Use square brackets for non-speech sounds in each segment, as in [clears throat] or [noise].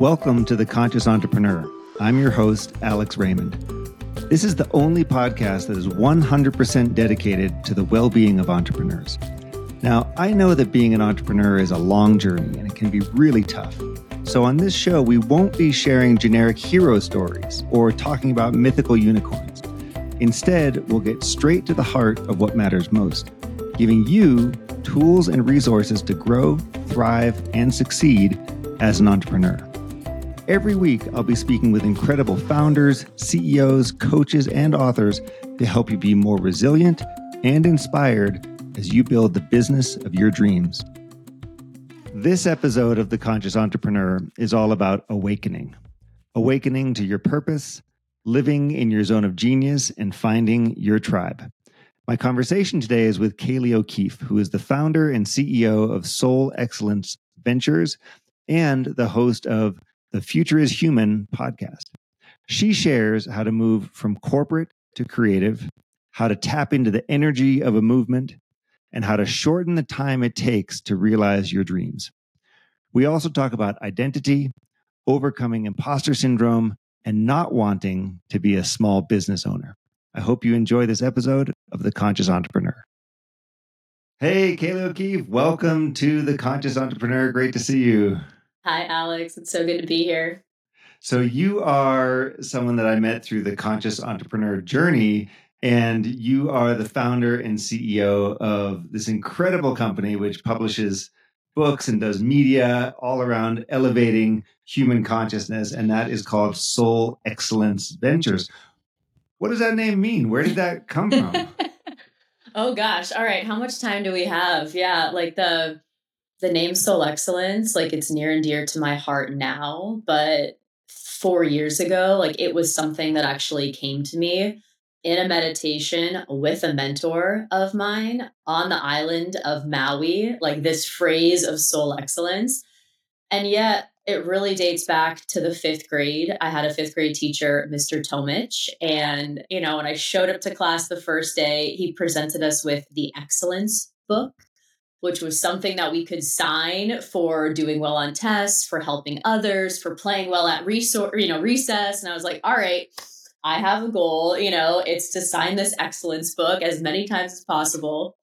Welcome to The Conscious Entrepreneur. I'm your host, Alex Raymond. This is the only podcast that is 100% dedicated to the well being of entrepreneurs. Now, I know that being an entrepreneur is a long journey and it can be really tough. So, on this show, we won't be sharing generic hero stories or talking about mythical unicorns. Instead, we'll get straight to the heart of what matters most, giving you tools and resources to grow, thrive, and succeed as an entrepreneur. Every week, I'll be speaking with incredible founders, CEOs, coaches, and authors to help you be more resilient and inspired as you build the business of your dreams. This episode of The Conscious Entrepreneur is all about awakening awakening to your purpose, living in your zone of genius, and finding your tribe. My conversation today is with Kayleigh O'Keefe, who is the founder and CEO of Soul Excellence Ventures and the host of the Future is Human podcast. She shares how to move from corporate to creative, how to tap into the energy of a movement, and how to shorten the time it takes to realize your dreams. We also talk about identity, overcoming imposter syndrome, and not wanting to be a small business owner. I hope you enjoy this episode of The Conscious Entrepreneur. Hey, Kayleigh O'Keefe, welcome to The Conscious Entrepreneur. Great to see you. Hi, Alex. It's so good to be here. So, you are someone that I met through the Conscious Entrepreneur journey, and you are the founder and CEO of this incredible company which publishes books and does media all around elevating human consciousness, and that is called Soul Excellence Ventures. What does that name mean? Where did that come from? [laughs] oh gosh. All right. How much time do we have? Yeah, like the the name Soul Excellence, like it's near and dear to my heart now, but 4 years ago, like it was something that actually came to me in a meditation with a mentor of mine on the island of Maui, like this phrase of soul excellence. And yet it really dates back to the fifth grade. I had a fifth grade teacher, Mr. Tomich. And, you know, when I showed up to class the first day, he presented us with the excellence book, which was something that we could sign for doing well on tests, for helping others, for playing well at resor- you know, recess. And I was like, all right, I have a goal, you know, it's to sign this excellence book as many times as possible.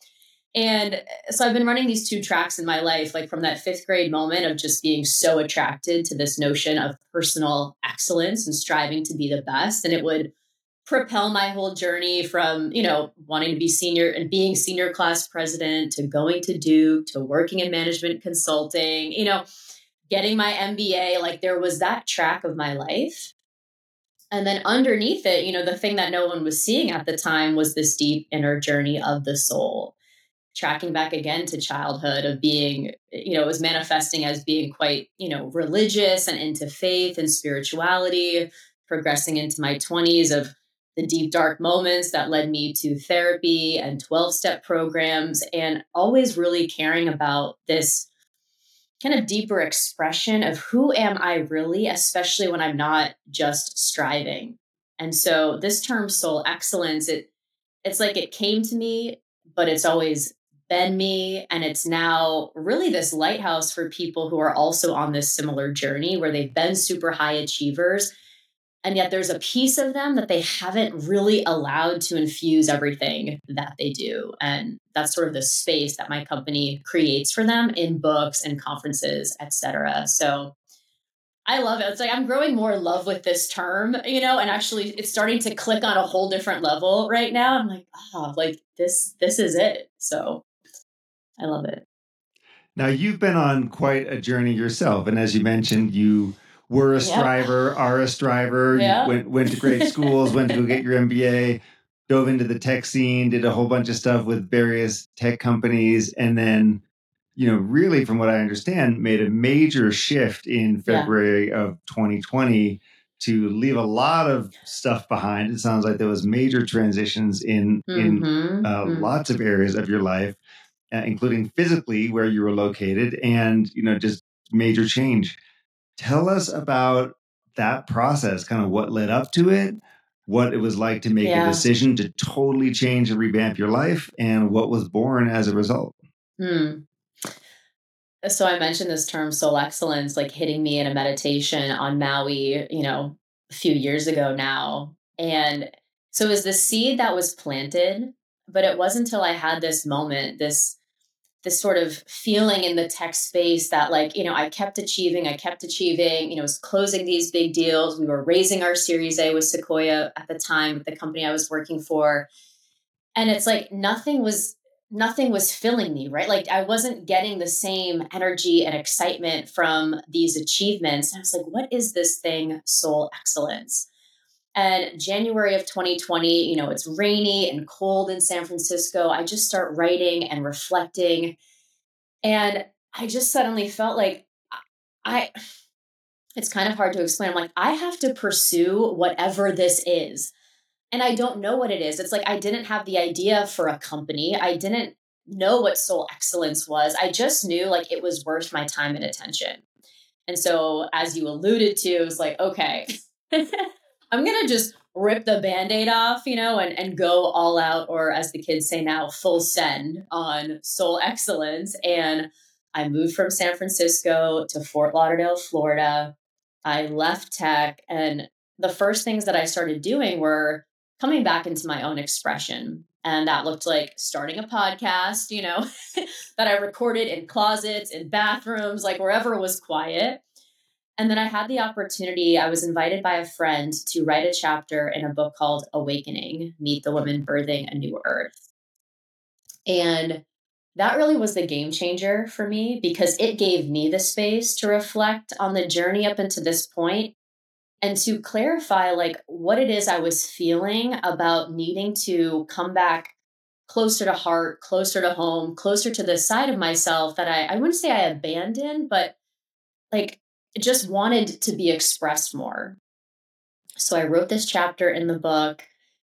And uh, so I've been running these two tracks in my life, like from that fifth grade moment of just being so attracted to this notion of personal excellence and striving to be the best. And it would propel my whole journey from, you know, wanting to be senior and being senior class president to going to Duke to working in management consulting, you know, getting my MBA. Like there was that track of my life. And then underneath it, you know, the thing that no one was seeing at the time was this deep inner journey of the soul tracking back again to childhood of being you know it was manifesting as being quite you know religious and into faith and spirituality progressing into my 20s of the deep dark moments that led me to therapy and 12 step programs and always really caring about this kind of deeper expression of who am i really especially when i'm not just striving and so this term soul excellence it it's like it came to me but it's always been me. And it's now really this lighthouse for people who are also on this similar journey where they've been super high achievers. And yet there's a piece of them that they haven't really allowed to infuse everything that they do. And that's sort of the space that my company creates for them in books and conferences, et cetera. So I love it. It's like I'm growing more in love with this term, you know, and actually it's starting to click on a whole different level right now. I'm like, oh, like this, this is it. So I love it. Now, you've been on quite a journey yourself. And as you mentioned, you were a striver, yep. are a striver, went, went to great schools, went to go get your MBA, dove into the tech scene, did a whole bunch of stuff with various tech companies, and then, you know, really, from what I understand, made a major shift in February yeah. of 2020 to leave a lot of stuff behind. It sounds like there was major transitions in mm-hmm. in uh, mm-hmm. lots of areas of your life uh, including physically where you were located and you know just major change tell us about that process kind of what led up to it what it was like to make yeah. a decision to totally change and revamp your life and what was born as a result hmm. so I mentioned this term soul excellence, like hitting me in a meditation on Maui, you know, a few years ago now. And so it was the seed that was planted, but it wasn't until I had this moment, this this sort of feeling in the tech space that like you know i kept achieving i kept achieving you know was closing these big deals. We were raising our series a with sequoia at the time the company i was working for. And it's like nothing was nothing was filling me right? Like i wasn't getting the same energy and excitement from these achievements. I was like what is this thing soul excellence and January of 2020, you know, it's rainy and cold in San Francisco. I just start writing and reflecting. And I just suddenly felt like I, it's kind of hard to explain. I'm like, I have to pursue whatever this is. And I don't know what it is. It's like I didn't have the idea for a company. I didn't know what soul excellence was. I just knew like it was worth my time and attention. And so, as you alluded to, it was like, okay, [laughs] I'm gonna just rip the band-aid off, you know, and, and go all out, or as the kids say now, full send on soul excellence. And I moved from San Francisco to Fort Lauderdale, Florida. I left tech, and the first things that I started doing were coming back into my own expression. And that looked like starting a podcast, you know, [laughs] that I recorded in closets, in bathrooms, like wherever was quiet. And then I had the opportunity, I was invited by a friend to write a chapter in a book called Awakening Meet the Women Birthing a New Earth. And that really was the game changer for me because it gave me the space to reflect on the journey up until this point and to clarify like what it is I was feeling about needing to come back closer to heart, closer to home, closer to the side of myself that I I wouldn't say I abandoned, but like just wanted to be expressed more. So I wrote this chapter in the book.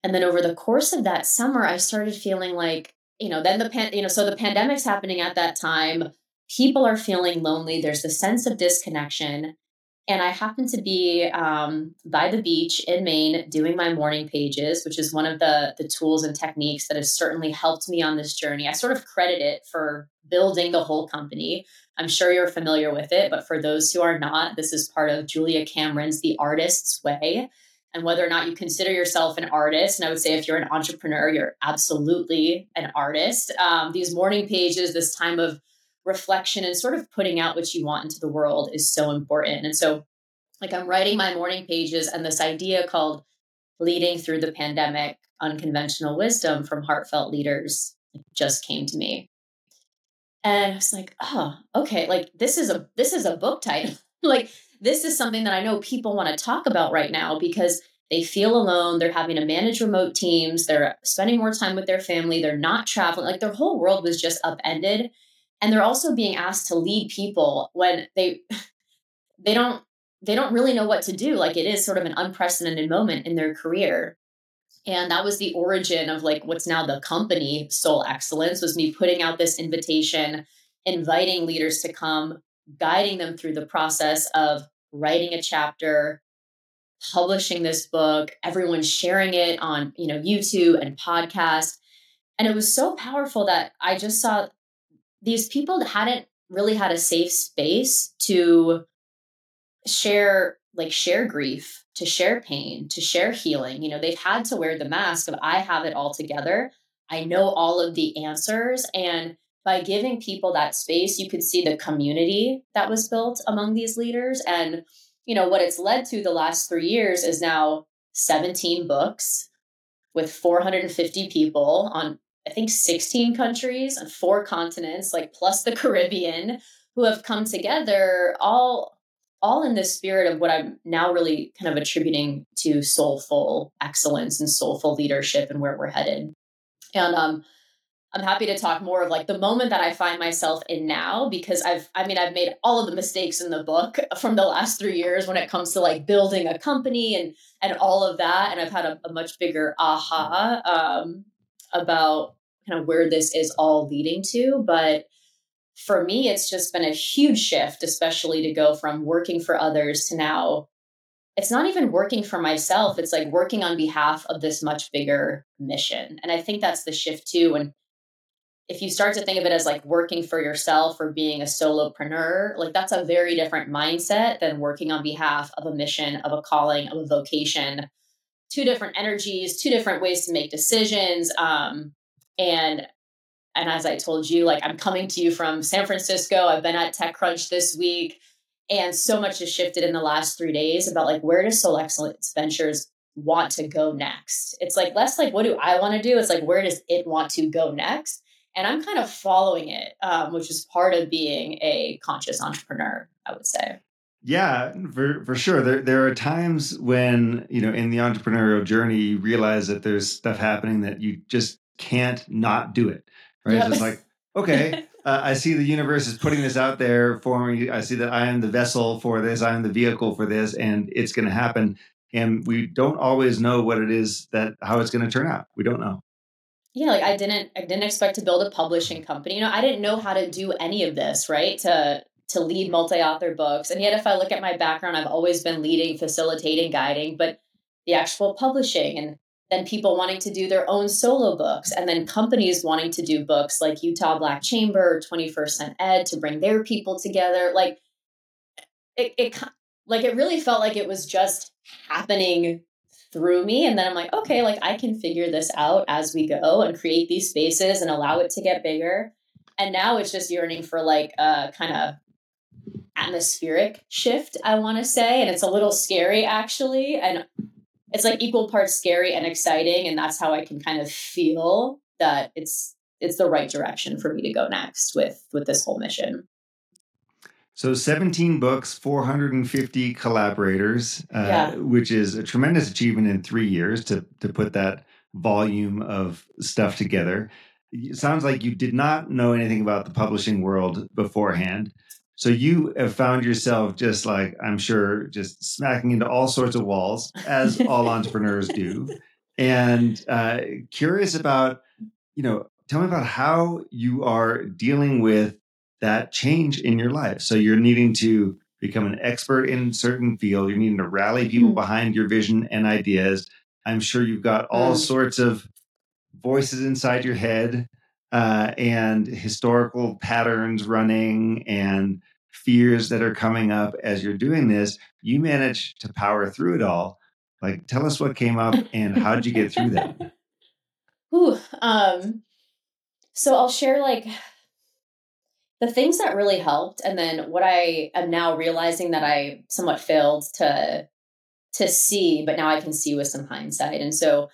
And then over the course of that summer, I started feeling like, you know, then the pan, you know, so the pandemic's happening at that time. People are feeling lonely. There's the sense of disconnection. And I happened to be um, by the beach in Maine doing my morning pages, which is one of the, the tools and techniques that has certainly helped me on this journey. I sort of credit it for building the whole company. I'm sure you're familiar with it, but for those who are not, this is part of Julia Cameron's The Artist's Way. And whether or not you consider yourself an artist, and I would say if you're an entrepreneur, you're absolutely an artist. Um, these morning pages, this time of reflection and sort of putting out what you want into the world is so important. And so, like, I'm writing my morning pages, and this idea called leading through the pandemic unconventional wisdom from heartfelt leaders just came to me and I was like, oh, okay, like this is a this is a book title. [laughs] like this is something that I know people want to talk about right now because they feel alone, they're having to manage remote teams, they're spending more time with their family, they're not traveling, like their whole world was just upended. And they're also being asked to lead people when they they don't they don't really know what to do. Like it is sort of an unprecedented moment in their career. And that was the origin of like what's now the company Soul Excellence was me putting out this invitation, inviting leaders to come, guiding them through the process of writing a chapter, publishing this book, everyone sharing it on, you know, YouTube and podcast. And it was so powerful that I just saw these people hadn't really had a safe space to share like share grief to share pain, to share healing. You know, they've had to wear the mask of I have it all together. I know all of the answers. And by giving people that space, you could see the community that was built among these leaders. And, you know, what it's led to the last three years is now 17 books with 450 people on, I think, 16 countries on four continents, like plus the [laughs] Caribbean, who have come together all all in the spirit of what I'm now really kind of attributing to soulful excellence and soulful leadership and where we're headed. And um, I'm happy to talk more of like the moment that I find myself in now because I've I mean I've made all of the mistakes in the book [laughs] from the last 3 years when it comes to like building a company and and all of that and I've had a, a much bigger aha um, about kind of where this is all leading to but for me, it's just been a huge shift, especially to go from working for others to now it's not even working for myself. It's like working on behalf of this much bigger mission. And I think that's the shift too. And if you start to think of it as like working for yourself or being a solopreneur, like that's a very different mindset than working on behalf of a mission, of a calling, of a vocation. Two different energies, two different ways to make decisions. Um, and and as I told you, like I'm coming to you from San Francisco. I've been at TechCrunch this week, and so much has shifted in the last three days about like where does Soul Excellence Ventures want to go next? It's like less like what do I want to do? It's like where does it want to go next? and I'm kind of following it, um, which is part of being a conscious entrepreneur, I would say. Yeah, for, for sure. There there are times when, you know, in the entrepreneurial journey, you realize that there's stuff happening that you just can't not do it. Right. Yep. It's like, okay, [laughs] uh, I see the universe is putting this out there for me. I see that I am the vessel for this, I am the vehicle for this, and it's going to happen. And we don't always know what it is that how it's going to turn out. We don't know yeah like i didn't i didn't expect to build a publishing company you know i didn't know how to do any of this right to to lead multi-author books and yet if i look at my background i've always been leading facilitating guiding but the actual publishing and then people wanting to do their own solo books and then companies wanting to do books like utah black chamber 21st cent ed to bring their people together like it, it like it really felt like it was just happening through me. And then I'm like, okay, like I can figure this out as we go and create these spaces and allow it to get bigger. And now it's just yearning for like a kind of atmospheric shift, I want to say. And it's a little scary actually. And it's like equal parts scary and exciting. And that's how I can kind of feel that it's it's the right direction for me to go next with with this whole mission. So 17 books, 450 collaborators, uh, yeah. which is a tremendous achievement in three years to, to put that volume of stuff together. It sounds like you did not know anything about the publishing world beforehand. So you have found yourself just like, I'm sure, just smacking into all sorts of walls, as all [laughs] entrepreneurs do. And uh, curious about, you know, tell me about how you are dealing with that change in your life. So you're needing to become an expert in certain field. You're needing to rally people mm. behind your vision and ideas. I'm sure you've got all mm. sorts of voices inside your head uh, and historical patterns running and fears that are coming up as you're doing this. You manage to power through it all. Like, tell us what came up and how did you get through that? [laughs] Ooh, um, so I'll share like the things that really helped and then what i am now realizing that i somewhat failed to to see but now i can see with some hindsight and so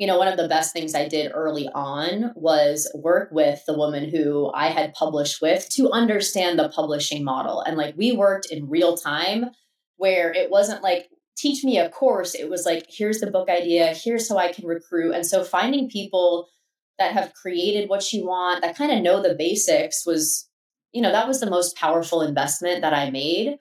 you know one of the best things i did early on was work with the woman who i had published with to understand the publishing model. And like we worked in real time where it wasn't like teach me a course. It was like here's the book idea. Here's how i can recruit. And so finding people that have created what you want that kind of know the basics was you know, that was the most powerful investment that I made.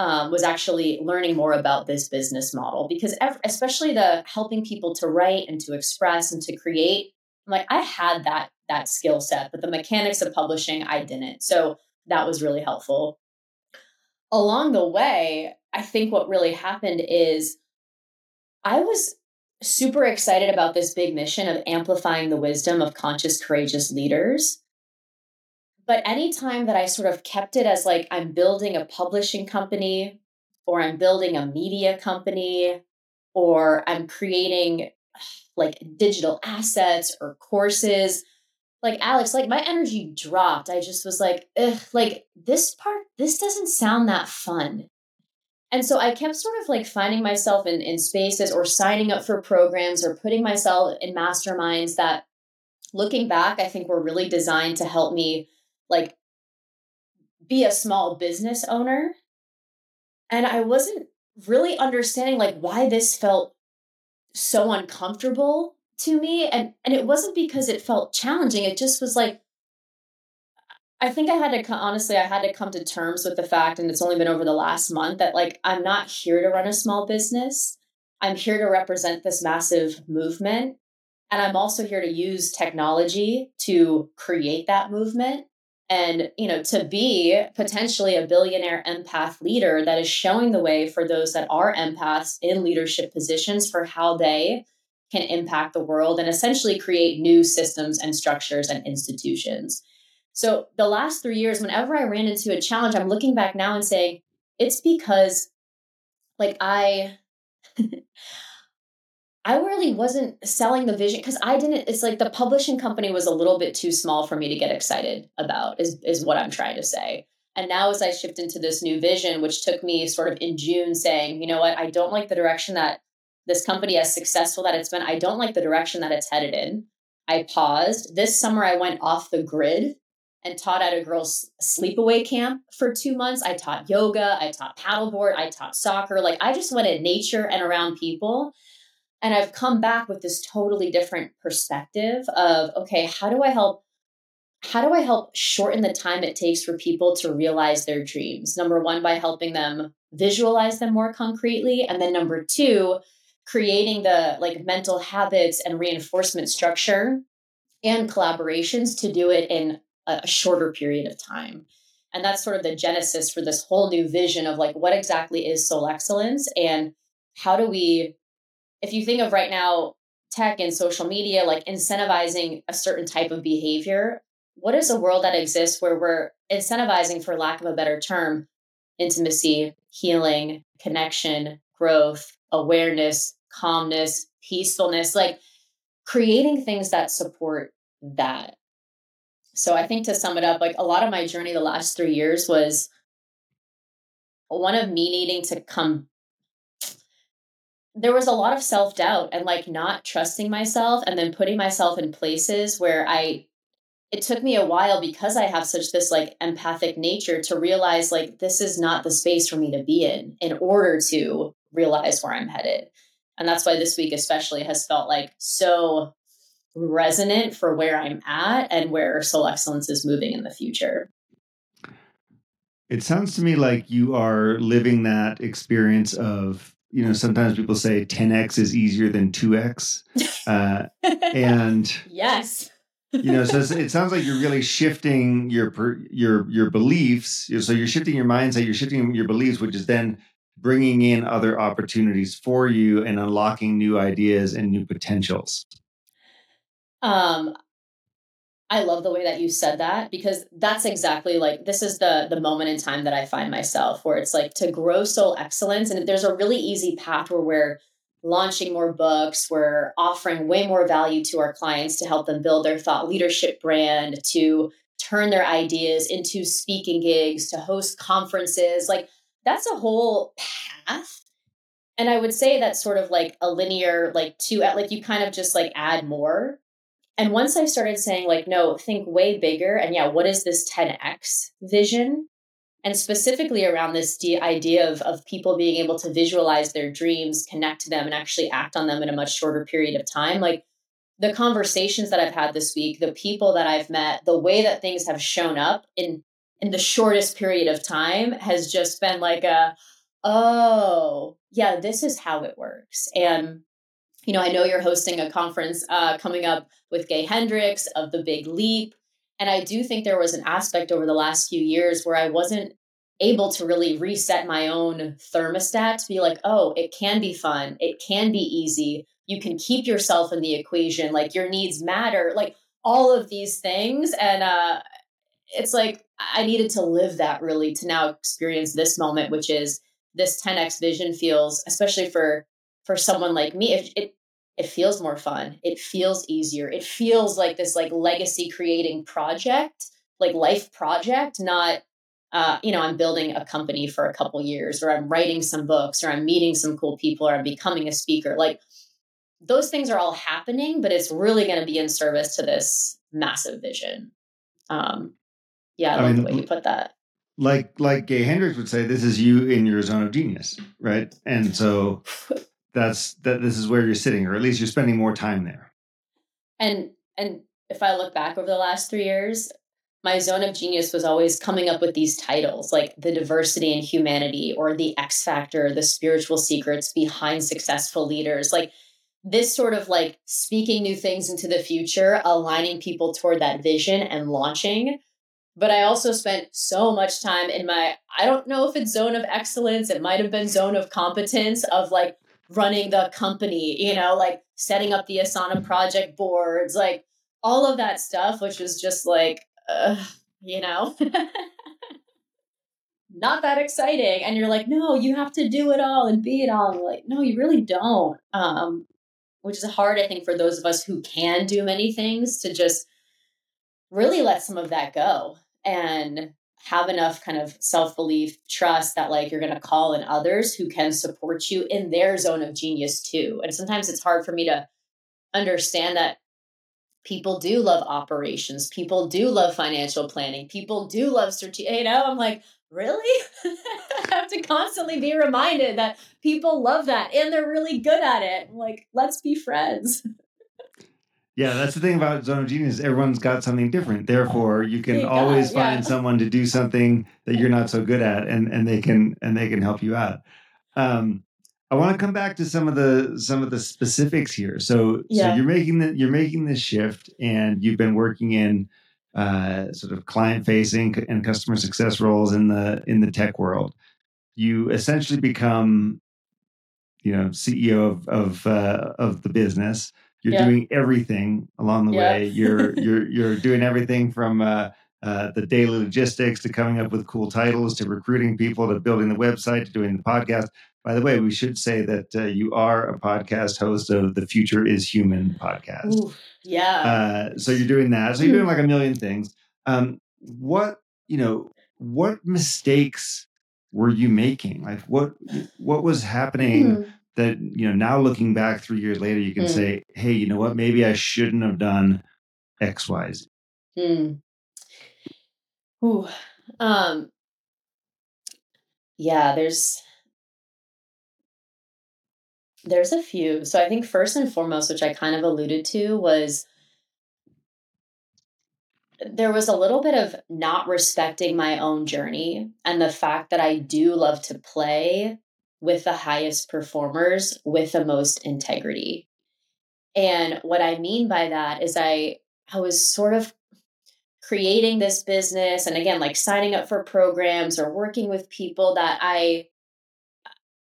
Um, was actually learning more about this business model because ev- especially the helping people to write and to express and to create I'm like i had that that skill set but the mechanics of publishing i didn't. So that was really helpful. Along the way i think what really happened is i was super excited about this big mission of amplifying the wisdom of conscious courageous leaders but anytime that I sort of kept it as like I'm building a publishing company or I'm building a media company or I'm creating [sighs] like digital assets or courses, like Alex, like my energy dropped. I just was like, ugh, like this part, this doesn't sound that fun. And so I kept sort of like finding myself in, in spaces or signing up for programs or putting myself in masterminds that looking back, I think were really designed to help me like be a small business owner and i wasn't really understanding like why this felt so uncomfortable to me and and it wasn't because it felt challenging it just was like i think i had to honestly i had to come to terms with the fact and it's only been over the last month that like i'm not here to run a small business. I'm here to represent this massive movement and i'm also here to use technology to create that movement and you know to be potentially a billionaire empath leader that is showing the way for those that are empaths in leadership positions for how they can impact the world and essentially create new systems and structures and institutions. So the last three years, whenever I ran into a challenge, I'm looking back now and saying, it's because like I [laughs] I really wasn't selling the vision because I didn't. It's like the publishing company was a little bit too small for me to get excited about. Is is what I'm trying to say. And now, as I shift into this new vision, which took me sort of in June, saying, you know what, I don't like the direction that this company, as successful that it's been, I don't like the direction that it's headed in. I paused. This summer, I went off the grid and taught at a girls' sleepaway camp for two months. I taught yoga, I taught paddleboard, I taught soccer. Like I just went in nature and around people. And I've come back with this totally different perspective of okay, how do I help? How do I help shorten the time it takes for people to realize their dreams? Number one, by helping them visualize them more concretely. And then number two, creating the like mental habits and reinforcement structure and collaborations to do it in a shorter period of time. And that's sort of the genesis for this whole new vision of like what exactly is soul excellence and how do we if you think of right now tech and social media like incentivizing a certain type of behavior what is a world that exists where we're incentivizing for lack of a better term intimacy healing connection growth awareness calmness peacefulness like creating things that support that? So i think to sum it up like a lot of my journey the last three years was one of me needing to come there was a lot of self doubt and like not trusting myself and then putting myself in places where I it took me a while because I have such this like empathic nature to realize like this is not the space for me to be in in order to realize where I'm headed. And that's why this week especially has felt like so resonant for where I'm at and where soul excellence is moving in the future. It sounds to me like you are living that experience of you know sometimes people say 10x is easier than 2x uh, [laughs] and yes. you know so it sounds like you're really shifting your your your beliefs. So you're shifting your mindset you're shifting your beliefs which is then bringing in other opportunities for you and unlocking new ideas and new potentials. Um I love the way that you said that because that's exactly like this is the the moment in time that I find myself where it's like to grow soul excellence and there's a really easy path where we're launching more books, we're offering way more value to our clients to help them build their thought leadership brand, to turn their ideas into speaking gigs, to host conferences. Like that's a whole path. And I would say that's sort of like a linear, like to like you kind of just like add more and once I started saying, like, no, think way bigger. And yeah, what is this 10x vision? And specifically around this de- idea of, of people being able to visualize their dreams, connect to them, and actually act on them in a much shorter period of time. Like the conversations that I've had this week, the people that I've met, the way that things have shown up in in the shortest period of time has just been like a, oh, yeah, this is how it works. And you know, I know you're hosting a conference uh, coming up with Gay Hendricks of the Big Leap. And I do think there was an aspect over the last few years where I wasn't able to really reset my own thermostat to be like, oh, it can be fun. It can be easy. You can keep yourself in the equation. Like your needs matter. Like all of these things. And uh, it's like I needed to live that really to now experience this moment, which is this 10x vision feels, especially for for someone like me, it, it it feels more fun. It feels easier. It feels like this like legacy creating project, like life project, not uh, you know, I'm building a company for a couple years, or I'm writing some books, or I'm meeting some cool people, or I'm becoming a speaker. Like those things are all happening, but it's really going to be in service to this massive vision. Um, yeah, I, I mean, the way you put that. Like like Gay Hendricks would say, this is you in your zone of genius, right? And so [laughs] that's that this is where you're sitting or at least you're spending more time there. And and if i look back over the last three years my zone of genius was always coming up with these titles like the diversity and humanity or the x factor the spiritual secrets behind successful leaders. Like this sort of like speaking new things into the future aligning people toward that vision and launching. But i also spent so much time in my i don't know if it's zone of excellence it might have been zone of competence of like running the company, you know, like setting up the Asana project boards, like all of that stuff, which was just like, uh, you know, [laughs] not that exciting. And you're like, no, you have to do it all and be it all. And like, no, you really don't. Um, which is hard, I think, for those of us who can do many things to just really let some of that go and have enough kind of self belief, trust that like you're going to call in others who can support you in their zone of genius too. And sometimes it's hard for me to understand that people do love operations, people do love financial planning, people do love strategy. You know, I'm like, really? [laughs] I have to constantly be reminded that people love that and they're really good at it. I'm like, let's be friends. [laughs] Yeah, that's the thing about Zone of Genius. Everyone's got something different. Therefore, you can always find someone to do something that you're not so good at, and and they can and they can help you out. Um, I want to come back to some of the some of the specifics here. So, yeah. so you're making the you're making this shift, and you've been working in uh, sort of client facing and customer success roles in the in the tech world. You essentially become, you know, CEO of of uh, of the business. You're yeah. doing everything along the yeah. way. You're [laughs] you're you're doing everything from uh, uh, the daily logistics to coming up with cool titles to recruiting people to building the website to doing the podcast. By the way, we should say that uh, you are a podcast host of the Future is Human podcast. Ooh, yeah. Uh, so you're doing that. So you're doing like a million things. Um, what you know? What mistakes were you making? Like what what was happening mm. That you know now looking back three years later you can mm. say, hey, you know what? Maybe I shouldn't have done X, Y, Z. Mm. Ooh. Um. Yeah. There's there's a few. So I think first and foremost, which I kind of alluded to, was there was a little bit of not respecting my own journey and the fact that I do love to play with the highest performers with the most integrity. And what I mean by that is I I was sort of creating this business and again like signing up for programs or working with people that I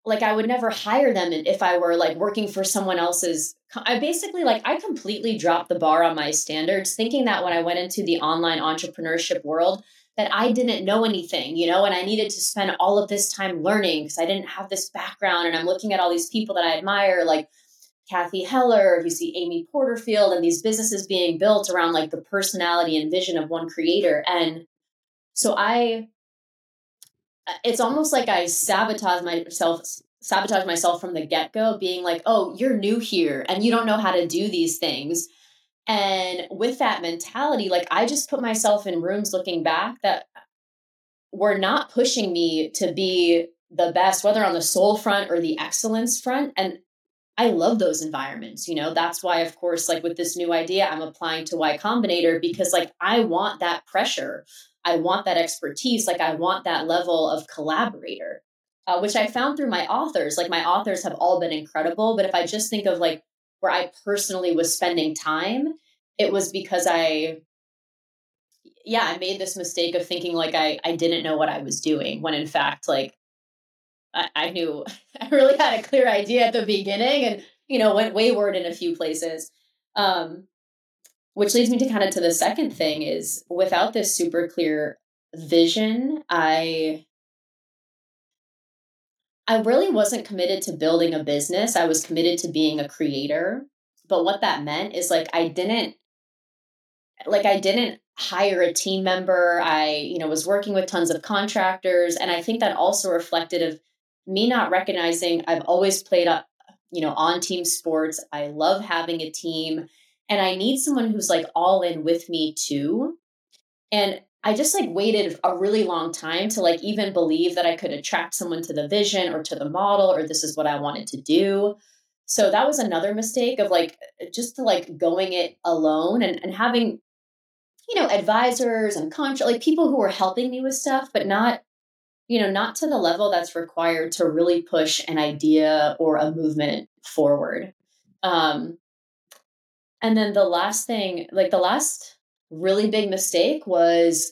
like I would never hire them if I were like working for someone else's. I basically like I completely dropped the bar on my standards, thinking that when I went into the online entrepreneurship world, that I didn't know anything, you know, and I needed to spend all of this time learning because I didn't have this background. And I'm looking at all these people that I admire, like Cathy Heller, you see Amy Porterfield, and these businesses being built around like the personality and vision of one creator. And so I uh, it's almost like I sabotage myself sabotage myself from the get-go being like oh you're new here and you don't know how to do these things and with that mentality like i just put myself in rooms looking back that were not pushing me to be the best whether on the soul front or the excellence front and i love those environments you know that's why of course like with this new idea i'm applying to y combinator because like i want that pressure I want that expertise. Like I want that level of collaborator, uh, which I found through my authors. Like my authors have all been incredible. But if I just think of like where I personally was spending time, it was because I, yeah, I made this mistake of thinking like I, I didn't know what I was doing when in fact, like I, I knew [laughs] I really had a clear idea at the beginning and, you know, went wayward in a few places. Um, which leads me to kind of to the second thing is without this super clear vision i i really wasn't committed to building a business. I was committed to being a creator. But what that meant is like i didn't like i didn't hire a team member. I you know was working with tons of contractors. And i think that also reflected of me not recognizing i've always played up you know on team sports. I love having a team. And I need someone who's like all in with me too. And I just like waited a really long time to like even believe that I could attract someone to the vision or to the model or this is what I wanted to do. So that was another mistake of like just like going it alone and, and having, you know, advisors and contra like people who were helping me with stuff, but not, you know, not to the level that's required to really push an idea or a movement forward. Um, and then the last thing, like the last really big mistake was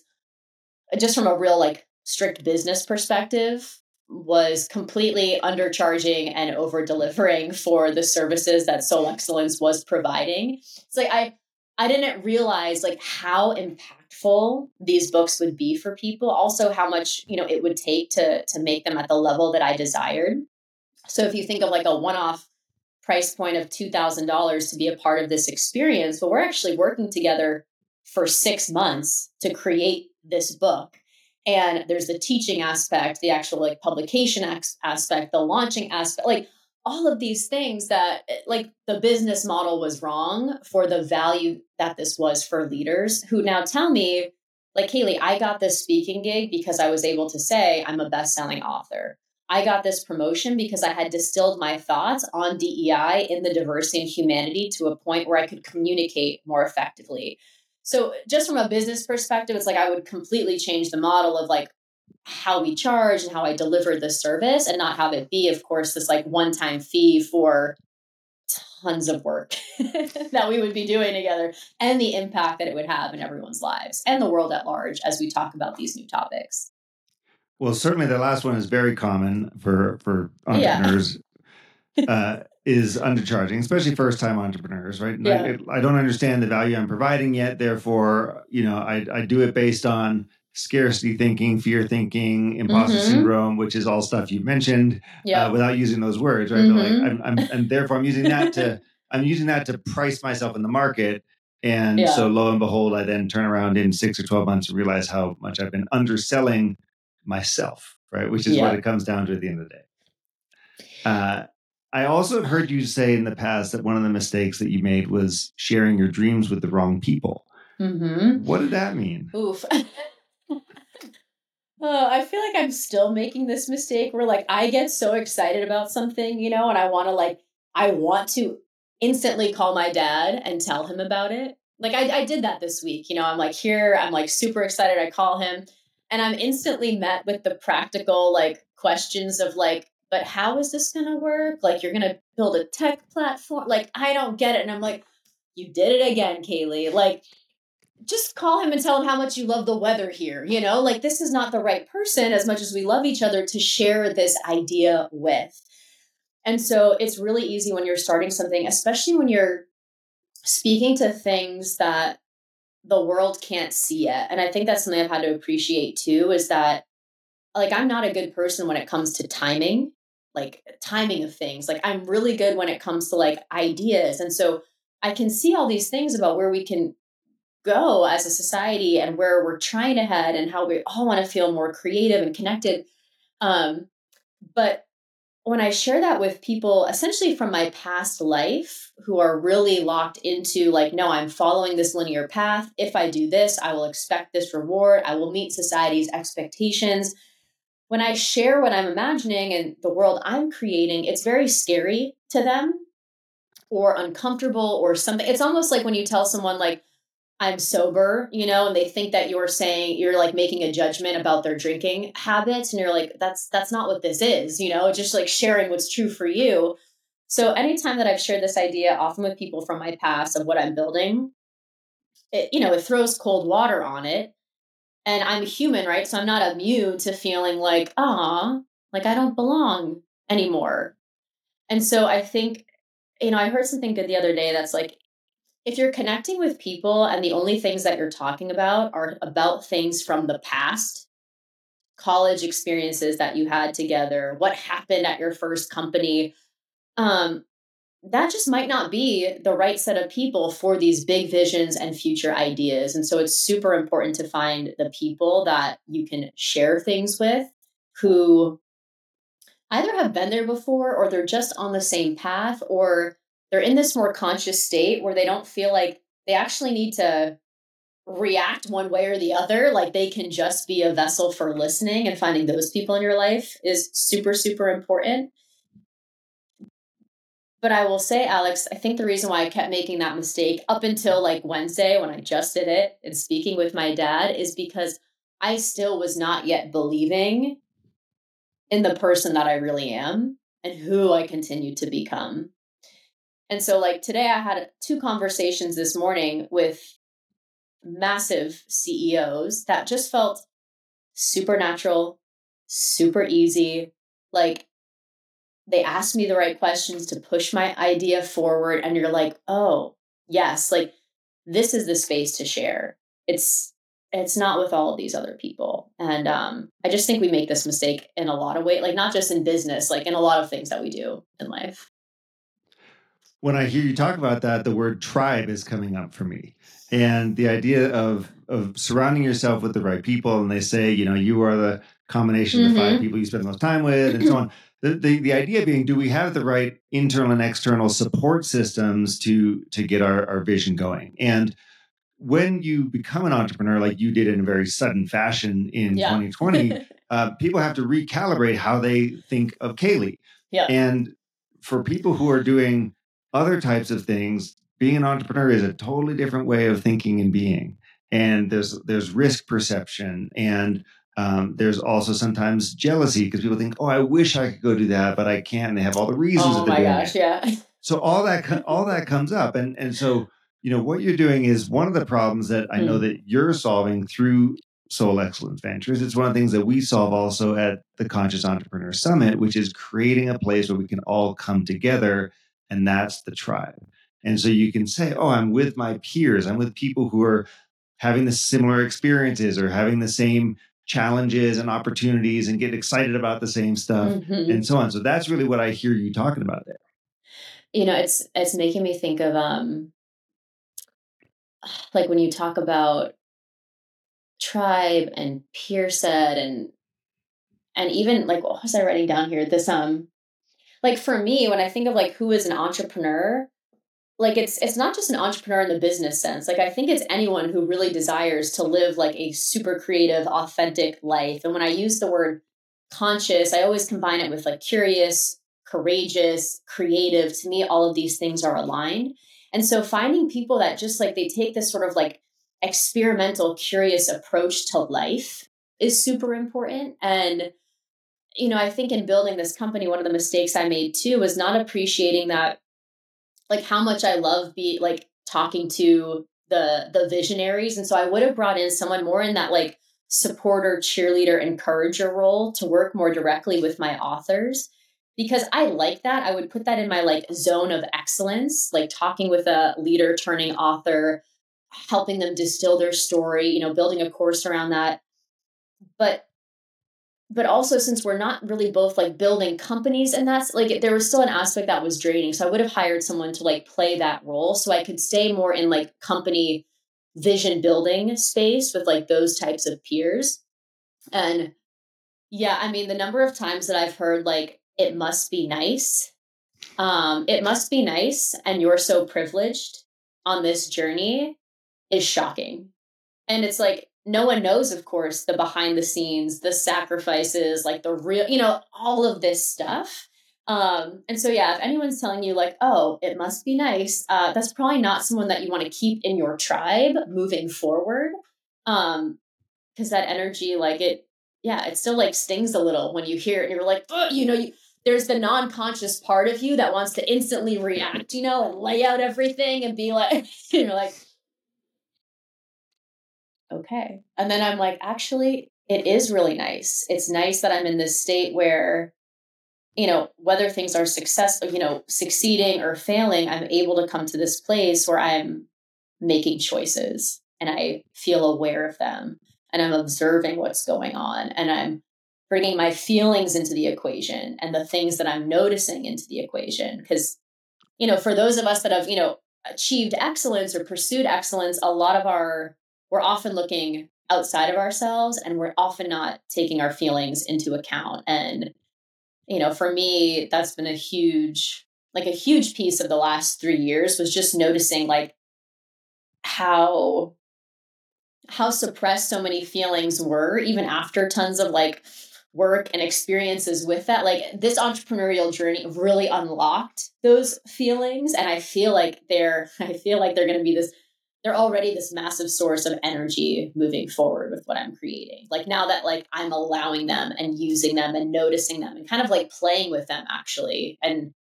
just from a real like strict business perspective. was completely undercharging and over delivering for the services that Soul Excellence was providing. It's like I I didn't realize like how impactful these books would be for people, also how much, you know, it would take to to make them at the level that I desired. So if you think of like a one-off price point of $2000 to be a part of this experience, but we're actually working together for 6 months to create this book. And there's the teaching aspect the actual like publication aspect the launching aspect like all of these things that like the business model was wrong for the value that this was for leaders who now tell me like Kayleigh I got this speaking gig because I was able to say I'm a best-selling author. I got this promotion because I had distilled my thoughts on DEI in the diversity and humanity to a point where I could communicate more effectively so just from a business perspective, it's like I would completely change the model of like how we charge and how I deliver the service and not have it be, of course, this like one time fee for tons of work [laughs] that we would be doing together and the impact that it would have in everyone's lives and the world at large as we talk about these new topics. Well, certainly the last one is very common for for entrepreneurs. Yeah. [laughs] uh, is undercharging, especially first time entrepreneurs, right? Yeah. I, I, don't understand the value I'm providing yet. Therefore, you know, I, I do it based on scarcity thinking, fear thinking, imposter mm-hmm. syndrome, which is all stuff you mentioned yeah. uh, without using those words, right? Mm-hmm. But like, mm-hmm. I'm, I'm, and therefore I'm using that to, [laughs] I'm using that to price myself in the market. And yeah. so lo and behold, I then turn around in six or 12 months and realize how much I've been underselling myself, right? Which is yeah. what it comes down to at the end of the day. Uh, I also have heard you say in the past that one of the mistakes that you made was sharing your dreams with the wrong people. Mm-hmm. What did that mean? Oof. oh, [laughs] I feel like I'm still making this mistake where like I get so excited about something, you know, and I want to like I want to instantly call my dad and tell him about it. Like I, I did that this week, you know. I'm like here, I'm like super excited. I call him, and I'm instantly met with the practical like questions of like but how is this going to work? Like, you're going to build a tech platform. Like, I don't get it. And I'm like, you did it again, Kayleigh. Like, just call him and tell him how much you love the weather here. You know, like, this is not the right person as much as we love each other to share this idea with. And so it's really easy when you're starting something, especially when you're speaking to things that the world can't see yet. And I think that's something I've had to appreciate too is that like I'm not a good person when it comes to timing, like timing of things. Like I'm really good when it comes to like ideas. And so I can see all these things about where we can go as a society and where we're trying to head and how we all want to feel more creative and connected. Um, but when I share that with people, essentially from my past life, who are really locked into, like, no, I'm following this linear path. If I do this, I will expect this reward. I will meet society's expectations when I share what I'm imagining and the world I'm creating, it's very scary to them or uncomfortable or something. It's almost like when you tell someone, like, I'm sober, you know, and they think that you're saying you're like making a judgment about their drinking habits and you're like that's that's not what this is, you know, just like sharing what's true for you. So anytime that I've shared this idea often with people from my past of what I'm building, it you know, it throws cold water on it and I'm human, right? So I'm not immune to feeling like, ah, like I don't belong anymore. And so I think, you know, I heard something good the other day that's like, if you're connecting with people and the only things that you're talking about are about things from the past, college experiences that you had together, what happened at your first company, um, that just might not be the right set of people for these big visions and future ideas. And so it's super important to find the people that you can share things with who either have been there before or they're just on the same path or they're in this more conscious state where they don't feel like they actually need to react one way or the other like they can just be a vessel for listening and finding those people in your life is super super important but I will say, Alex, I think the reason why I kept making that mistake up until like Wednesday when I just did it and speaking with my dad is because I still was not yet believing in the person that I really am and who I continue to become. And so, like today, I had two conversations this morning with massive CEOs that just felt supernatural, super easy, like they ask me the right questions to push my idea forward and you're like oh yes like this is the space to share. It's it's not with all of these other people. And um i just think we make this mistake in a lot of ways like not just in business like in a lot of things that we do in life. When i hear you talk about that the word tribe is coming up for me. And the idea of of surrounding yourself with the right people and they say you know you are the combination of the mm-hmm. five people you spend the most time with and so [clears throat] on the, the, the idea being do we have the right internal and external support systems to to get our, our vision going and when you become an entrepreneur like you did in a very sudden fashion in yeah. 2020 [laughs] uh, people have to recalibrate how they think of Kayleigh yeah. and for people who are doing other types of things being an entrepreneur is a totally different way of thinking and being and there's there's risk perception and um, there's also sometimes jealousy because people think, "Oh, I wish I could go do that, but I can't." And they have all the reasons. Oh my gosh, it. yeah. So all that all that comes up, and and so you know what you're doing is one of the problems that I know mm. that you're solving through Soul Excellence Ventures. It's one of the things that we solve also at the Conscious Entrepreneur Summit, which is creating a place where we can all come together, and that's the tribe. And so you can say, "Oh, I'm with my peers. I'm with people who are." having the similar experiences or having the same challenges and opportunities and get excited about the same stuff mm-hmm. and so on. So that's really what I hear you talking about there. You know, it's it's making me think of um like when you talk about tribe and peer set and and even like what was I writing down here? This um like for me, when I think of like who is an entrepreneur, like it's it's not just an entrepreneur in the business sense. Like i think it's anyone who really desires to live like a super creative authentic life. And when i use the word conscious i always combine it with like curious courageous creative. To me all of these things are aligned. And so finding people that just like they take this sort of like experimental curious approach to life is super important. And you know i think in building this company one of the mistakes i made too was not appreciating that like how much I love be like talking to the the visionaries. And so I would have brought in someone more in that like supporter, cheerleader, encourager role to work more directly with my authors because I like that. I would put that in my like zone of excellence, like talking with a leader turning author, helping them distill their story, you know, building a course around that. But but also since we're not really both like building companies and that's like there was still an aspect that was draining. So i would have hired someone to like play that role so i could stay more in like company vision building space with like those types of peers. And yeah i mean the number of times that i've heard like it must be nice um it must be nice and you're so privileged on this journey is shocking. And it's like no one knows, of course, the behind the scenes, the sacrifices, like the real, you know, all of this stuff. Um, and so, yeah, if anyone's telling you, like, oh, it must be nice, uh, that's probably not someone that you want to keep in your tribe moving forward. Um, because that energy, like, it, yeah, it still like stings a little when you hear it and you're like, oh, you know, you, there's the non-conscious part of you that wants to instantly react, you know, and lay out everything and be like, [laughs] you're like, okay. And then I'm like, actually, it is really nice. It's nice that I'm in this state where, you know, whether things are successful, you know, succeeding or failing, I'm able to come to this place where I'm making choices and I feel aware of them and I'm observing what's going on and I'm bringing my feelings into the equation and the things that I'm noticing into the equation. Because, you know, for those of us that have, you know, achieved excellence or pursued excellence, a lot of our we're often looking outside of ourselves and we're often not taking our feelings into account. And you know for me that's been a huge like a huge piece of the last 3 years was just noticing like how how suppressed so many feelings were even after tons of like work and experiences with that. Like this entrepreneurial journey really unlocked those feelings and i feel like they're [laughs] i feel like they're going to be this they're already this massive source of energy moving forward with what I'm creating. Like now that like I'm allowing them and using them and noticing them and kind of like playing with them actually, and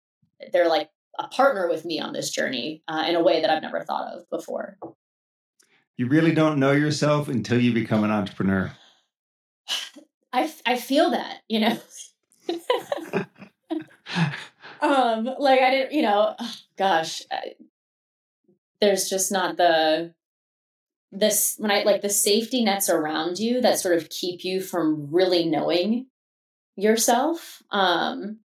they're like a partner with me on this journey uh, in a way that I've never thought of before. You really don't know yourself until you become an entrepreneur. [sighs] I I feel that you know. [laughs] [laughs] um, like I didn't, you know, oh, gosh, there's just not the this when I like the safety nets around you that sort of keep you from really knowing yourself. Um,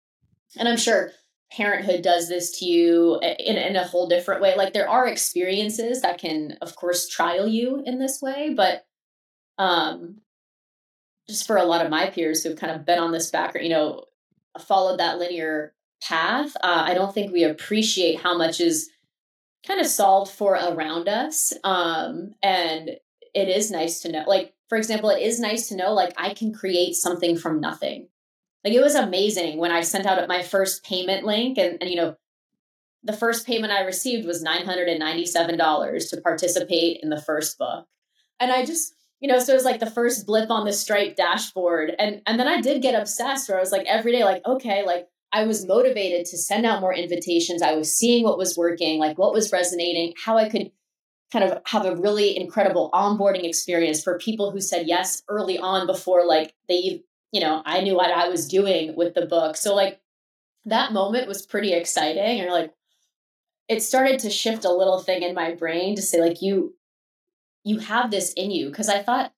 and I'm sure parenthood does this to you in, in a whole different way. Like there are experiences that can, of course, trial you in this way, but um, just for a lot of my peers who've kind of been on this background, you know, followed that linear path, uh, I don't think we appreciate how much is kind of solved for around us. Um, and it is nice to know, like, for example, it is nice to know, like, I can create something from nothing. Like, it was amazing when I sent out my first payment link, and, and you know, the first payment I received was $997 to participate in the first book. And I just, you know, so it was like the first blip on the Stripe dashboard. And and then I did get obsessed where I was like every day, like, okay, like I was motivated to send out more invitations. I was seeing what was working, like what was resonating, how I could kind of have a really incredible onboarding experience for people who said yes early on before like they you know i knew what i was doing with the book. So like that moment was pretty exciting and like it started to shift a little thing in my brain to say like you you have this in you. Because i thought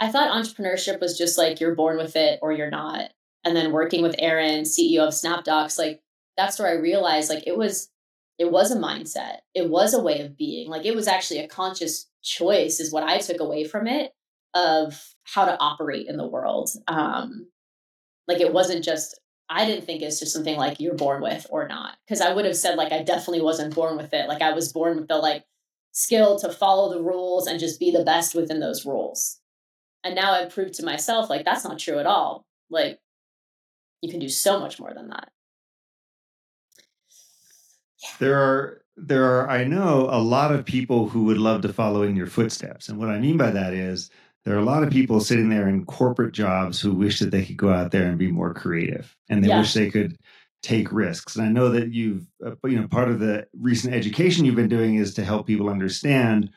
i thought entrepreneurship was just like you're born with it or you're not and then working with Aaron, CEO of SnapDocs, like that's where I realized like it was it was a mindset. It was a way of being. Like it was actually a conscious choice is what I took away from it of how to operate in the world. Um like it wasn't just I didn't think it's just something like you're born with or not. Cause I would have said like I definitely wasn't born with it. Like I was born with the like skill to follow the rules and just be the best within those rules. And now I've proved to myself like that's not true at all. Like you can do so much more than that. Yeah. There are there are I know a lot of people who would love to follow in your footsteps. And what I mean by that is there are a lot of people sitting there in corporate jobs who wish that they could go out there and be more creative and they yeah. wish they could take risks. And I know that you've uh, you know part of the recent education you've been doing is to help people understand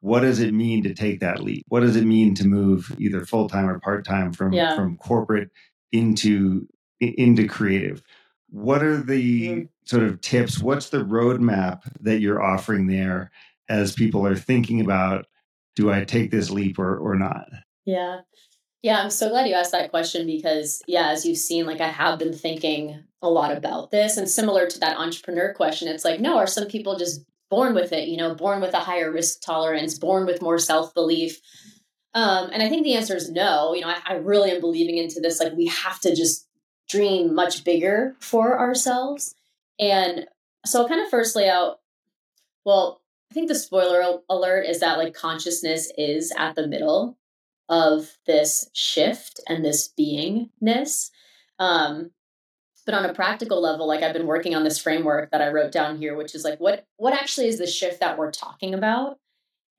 what does it mean to take that leap? What does it mean to move either full time or part time from yeah. from corporate into into creative. What are the mm-hmm. sort of tips? What's the roadmap that you're offering there as people are thinking about do I take this leap or, or not? Yeah. Yeah, I'm so glad you asked that question because, yeah, as you've seen, like I have been thinking a lot about this. And similar to that entrepreneur question, it's like, no, are some people just born with it, you know, born with a higher risk tolerance, born with more self belief? Um, and I think the answer is no. You know, I, I really am believing into this. Like, we have to just dream much bigger for ourselves. And so I'll kind of first lay out, well, I think the spoiler alert is that like consciousness is at the middle of this shift and this beingness. Um, but on a practical level, like I've been working on this framework that I wrote down here, which is like what what actually is the shift that we're talking about?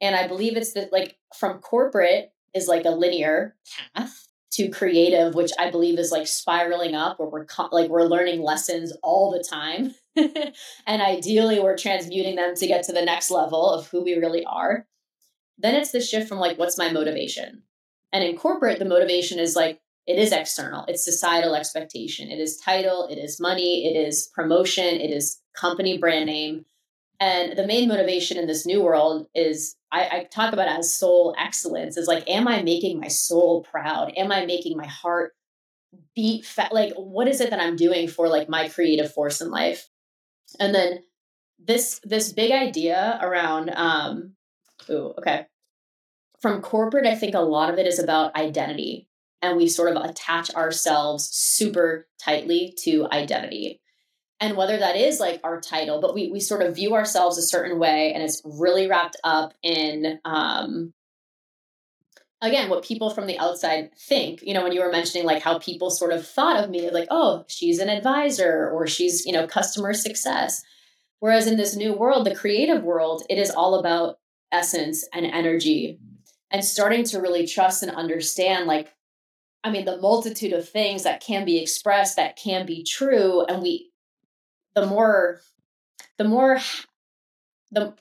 And I believe it's that like from corporate is like a linear path to creative which i believe is like spiraling up where we're co- like we're learning lessons all the time. [laughs] And ideally we're transmuting them to get to the next level of who we really are. Then it's the shift from like what's my motivation? And in corporate the motivation is like it is external. It's societal expectation. It is title. It is money. It is promotion. It is company brand name and the main motivation in this new world is I, I, talk about it as soul excellence is like, am I making my soul proud? Am I making my heart beat fat? Like, what is it that I'm doing for like my creative force in life? And then this this big idea around um ooh, okay. From corporate, I think a lot of it is about identity. And we sort of attach ourselves super tightly to identity and whether that is like our title but we we sort of view ourselves a certain way and it's really wrapped up in um again what people from the outside think. You know when you were mentioning like how people sort of thought of me like oh she's an advisor or she's you know customer success. Whereas in this new world the creative world it is all about essence and energy and starting to really trust and understand like i mean the multitude of things that can be expressed that can be true and we the more the more the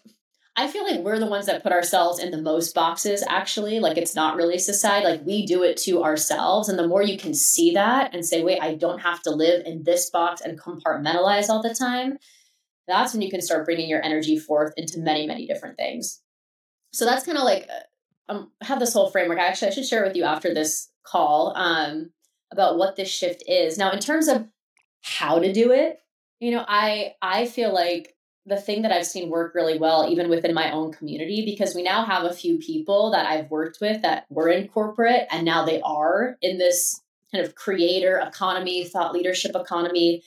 I feel like we're the ones that put ourselves in the most boxes, actually. Like it's not really society. Like we do it to ourselves. And the more you can see that and say, wait, I don't have to live in this box and compartmentalize all the time, that's when you can start bringing your energy forth into many, many different things. So that's kind of like, uh, um, have this whole framework. Actually, I should share with you after this call um, about what this shift is. Now, in terms of how to do it, you know, I I feel like the thing that I've seen work really well, even within my own community, because we now have a few people that I've worked with that were in corporate and now they are in this kind of creator economy, thought leadership economy.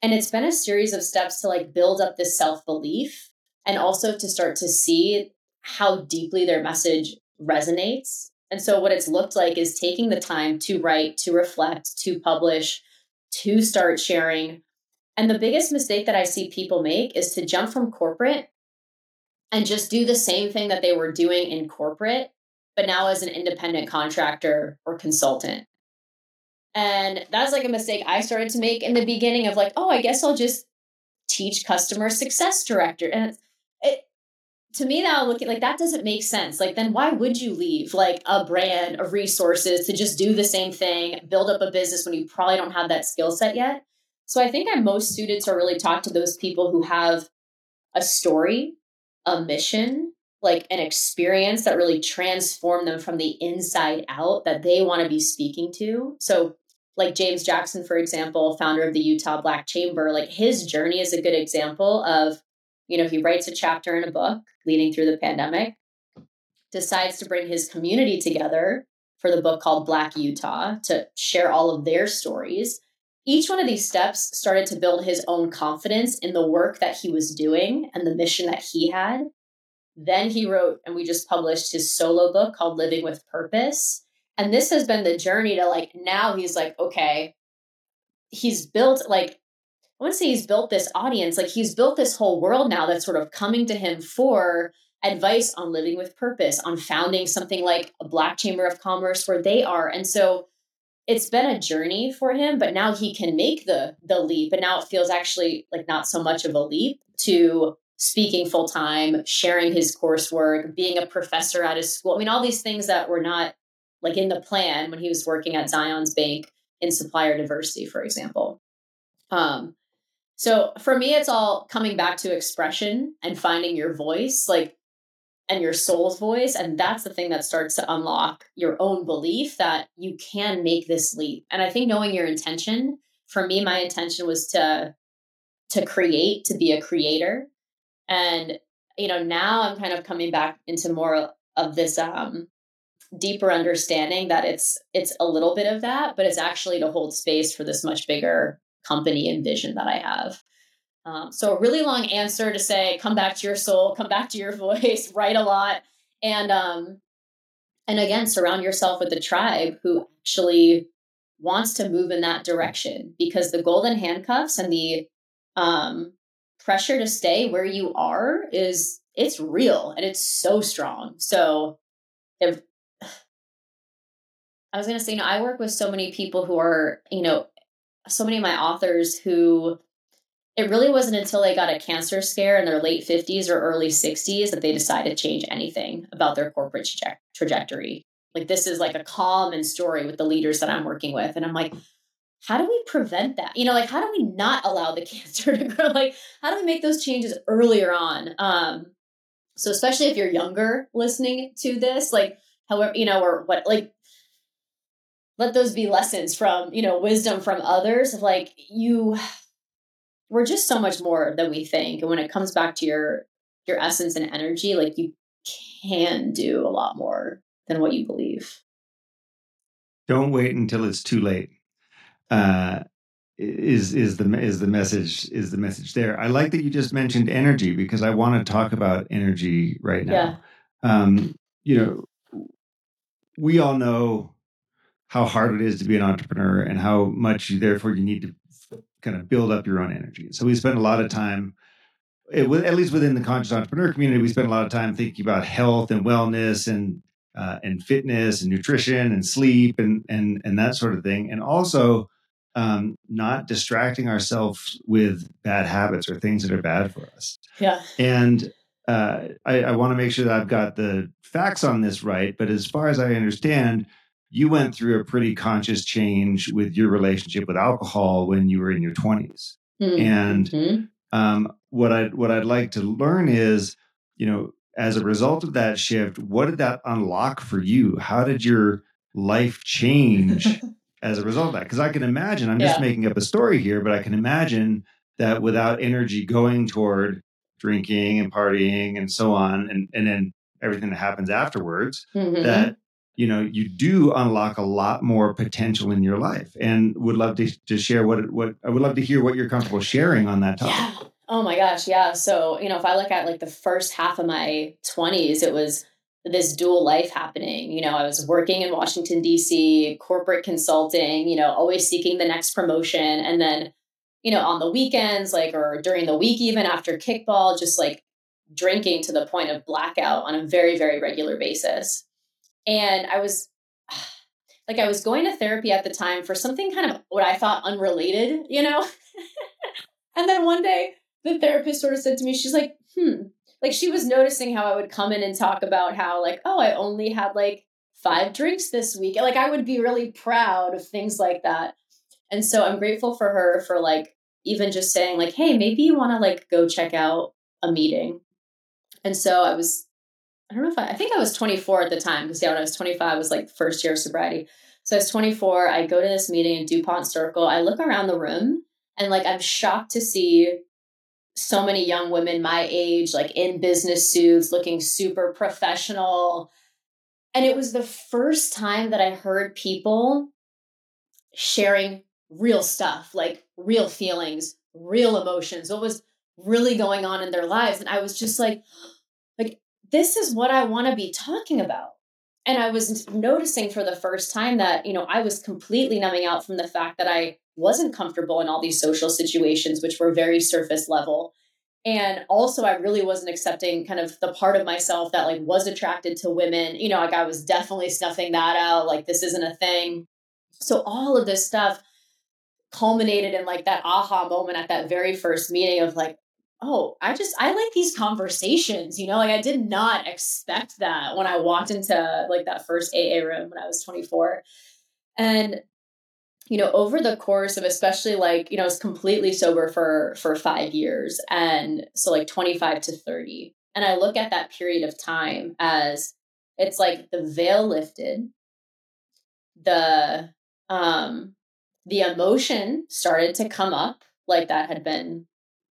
And it's been a series of steps to like build up this self belief and also to start to see how deeply their message resonates. And so, what it's looked like is taking the time to write, to reflect, to publish, to start sharing and the biggest mistake that I see people make is to jump from corporate and just do the same thing that they were doing in corporate, but now as an independent contractor or consultant. And that's like a mistake I started to make in the beginning of like, oh, I guess I'll just teach customer success director. And it, to me now looking like that doesn't make sense. Like then why would you leave like a brand of resources to just do the same thing, build up a business when you probably don't have that skill set yet? So I think I'm most suited to really talk to those people who have a story, a mission, like an experience that really transformed them from the inside out that they want to be speaking to. So like James Jackson, for example, founder of the Utah Black Chamber, like his journey is a good example of, you know, he writes a chapter in a book leading through the pandemic, decides to bring his community together for the book called Black Utah to share all of their stories each one of these steps started to build his own confidence in the work that he was doing and the mission that he had. Then he wrote, and we just published his solo book called Living with Purpose. And this has been the journey to like now he's like, okay, he's built like, I want to say he's built this audience, like he's built this whole world now that's sort of coming to him for advice on living with purpose, on founding something like a Black Chamber of Commerce where they are. And so it's been a journey for him but now he can make the the leap and now it feels actually like not so much of a leap to speaking full time sharing his coursework being a professor at his school. I mean all these things that were not like in the plan when he was working at Zions Bank in supplier diversity for example. Um so for me it's all coming back to expression and finding your voice. Like and your soul's voice. And that's the thing that starts to unlock your own belief that you can make this leap. And I think knowing your intention, for me, my intention was to to create, to be a creator. And, you know, now I'm kind of coming back into more of this um deeper understanding that it's it's a little bit of that, but it's actually to hold space for this much bigger company and vision that I have. Um, so a really long answer to say, come back to your soul, come back to your [laughs] voice, write a lot, and um, and again, surround yourself with a tribe who actually wants to move in that direction because the golden handcuffs and the um, pressure to stay where you are is it's real and it's so strong. So if [sighs] I was going to say, you know, I work with so many people who are, you know, so many of my authors who it really wasn't until they got a cancer scare in their late 50s or early 60s that they decided to change anything about their corporate traje- trajectory. Like, this is like a common story with the leaders that I'm working with. And I'm like, how do we prevent that? You know, like, how do we not allow the [laughs] cancer to grow? Like, how do we make those changes earlier on? Um, so, especially if you're younger listening to this, like, however, you know, or what, like, let those be lessons from, you know, wisdom from others of like, you we're just so much more than we think. And when it comes back to your your essence and energy, like you can do a lot more than what you believe. Don't wait until it's too late. Uh, is is the is the message is the message there? I like that you just mentioned energy because I want to talk about energy right now. Yeah. Um, you know, we all know how hard it is to be an entrepreneur and how much you, therefore you need to kind of build up your own energy. So we spend a lot of time, it, at least within the conscious entrepreneur community, we spend a lot of time thinking about health and wellness and uh, and fitness and nutrition and sleep and and and that sort of thing, and also um, not distracting ourselves with bad habits or things that are bad for us. Yeah. And uh, I, I want to make sure that I've got the facts on this right. But as far as I understand, you went through a pretty conscious change with your relationship with alcohol when you were in your 20s. Mm-hmm. And um, what I what I'd like to learn is, you know, as a result of that shift, what did that unlock for you? How did your life change [laughs] as a result of that? Because I can imagine, I'm yeah. just making up a story here, but I can imagine that without energy going toward drinking and partying and so on, and, and then everything that happens afterwards, mm-hmm. that you know you do unlock a lot more potential in your life. And would love to, to share what what i would love to hear what you're comfortable sharing on that topic. Yeah. oh my gosh. Yeah. So you know if i look at like the first half of my 20s it was this dual life happening. You know i was working in washington d.c corporate consulting you know always seeking the next promotion. And then you know on the weekends like or during the week even after kickball just like drinking to the point of blackout on a very very regular basis and I was [sighs] like, I was going to therapy at the time for something kind of what I thought unrelated, you know? [laughs] and then one day the therapist sort of said to me, she's like, hmm, like she was noticing how I would come in and talk about how, like, oh, I only had like five drinks this week. Like, I would be really proud of things like that. And so I'm grateful for her for like even just saying, like, hey, maybe you want to like go check out a meeting. And so I was I don't know if I, I think I was 24 at the time because yeah, when I was 25 I was like first year of sobriety. So I was 24. I go to this meeting in DuPont Circle. I look around the room and like I'm shocked to see so many young women my age, like in business suits, looking super professional. And it was the first time that I heard people sharing real stuff, like real feelings, real emotions, what was really going on in their lives. And I was just like, [gasps] like this is what I want to be talking about. And I was noticing for the first time that, you know, I was completely numbing out from the fact that I wasn't comfortable in all these social situations, which were very surface level. And also, I really wasn't accepting kind of the part of myself that like was attracted to women. You know, like I was definitely snuffing that out. Like, this isn't a thing. So, all of this stuff culminated in like that aha moment at that very first meeting of like, oh, I just I like these conversations, you know, like I did not expect that when I walked into like that first AA room when I was 24. And you know, over the course of especially like, you know, I was completely sober for for 5 years and so like 25 to 30. And I look at that period of time as it's like the veil lifted. The um the emotion started to come up like that had been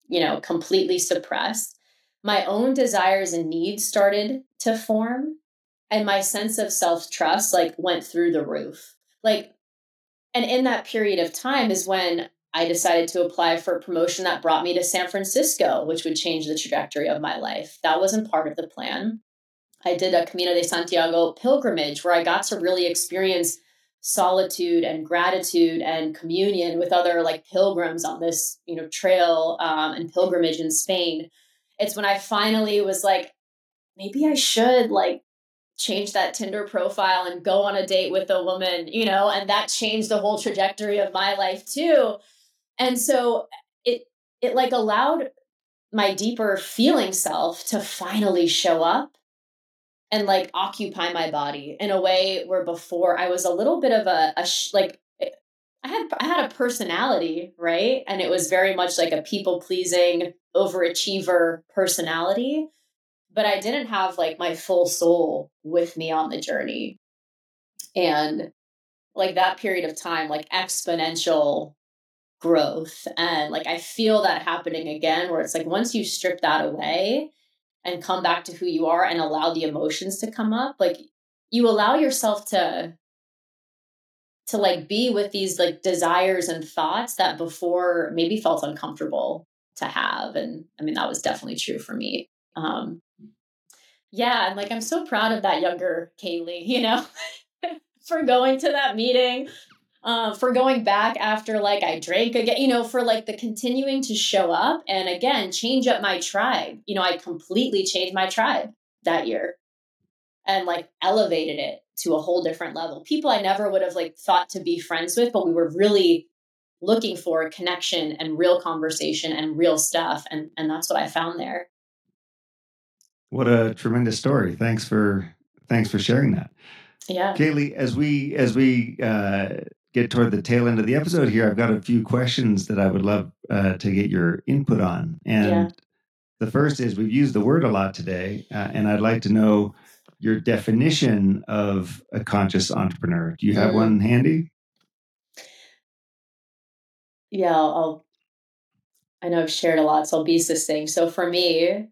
you know, completely suppressed, my own desires and needs started to form and my sense of self-trust like went through the roof. Like and in that period of time is when I decided to apply for a promotion that brought me to San Francisco, which would change the trajectory of my life. That wasn't part of the plan. I did a Camino de Santiago pilgrimage where I got to really experience solitude and gratitude and communion with other like pilgrims on this you know trail um, and pilgrimage in spain. It's when i finally was like maybe i should like change that tinder profile and go on a date with a woman you know and that changed the whole trajectory of my life too. And so it it like allowed my deeper feeling self to finally show up and like occupy my body in a way where before I was a little bit of a, a sh- like eh, I had I had a personality, right? And it was very much like a people pleasing overachiever personality, but I didn't have like my full soul with me on the journey. And like that period of time, like exponential growth. And like I feel that happening again, where it's like once you strip that away, and come back to who you are and allow the emotions to come up like you allow yourself to to like be with these like desires and thoughts that before maybe felt uncomfortable to have and i mean that was definitely true for me. Um yeah and like i'm so proud of that younger Kayleigh [laughs] you know [laughs] for going to that meeting uh, for going back after like I drank again, you know, for like the continuing to show up and again change up my tribe. You know, I completely changed my tribe that year and like elevated it to a whole different level. People I never would have like thought to be friends with, but we were really looking for a connection and real conversation and real stuff and and that's what I found there. What a tremendous story. Thanks for thanks for sharing that. Yeah. Kayleigh, as we as we uh, get toward the tail end of the episode here, I've got a few questions that I would love uh, to get your input on. And Yeah. the first is we've used the word a lot today, uh, and I'd like to know your definition of a conscious entrepreneur. Do you have Mm. one handy? Yeah, I'll, I'll I know I've shared a lot, so I'll be succinct. So for me,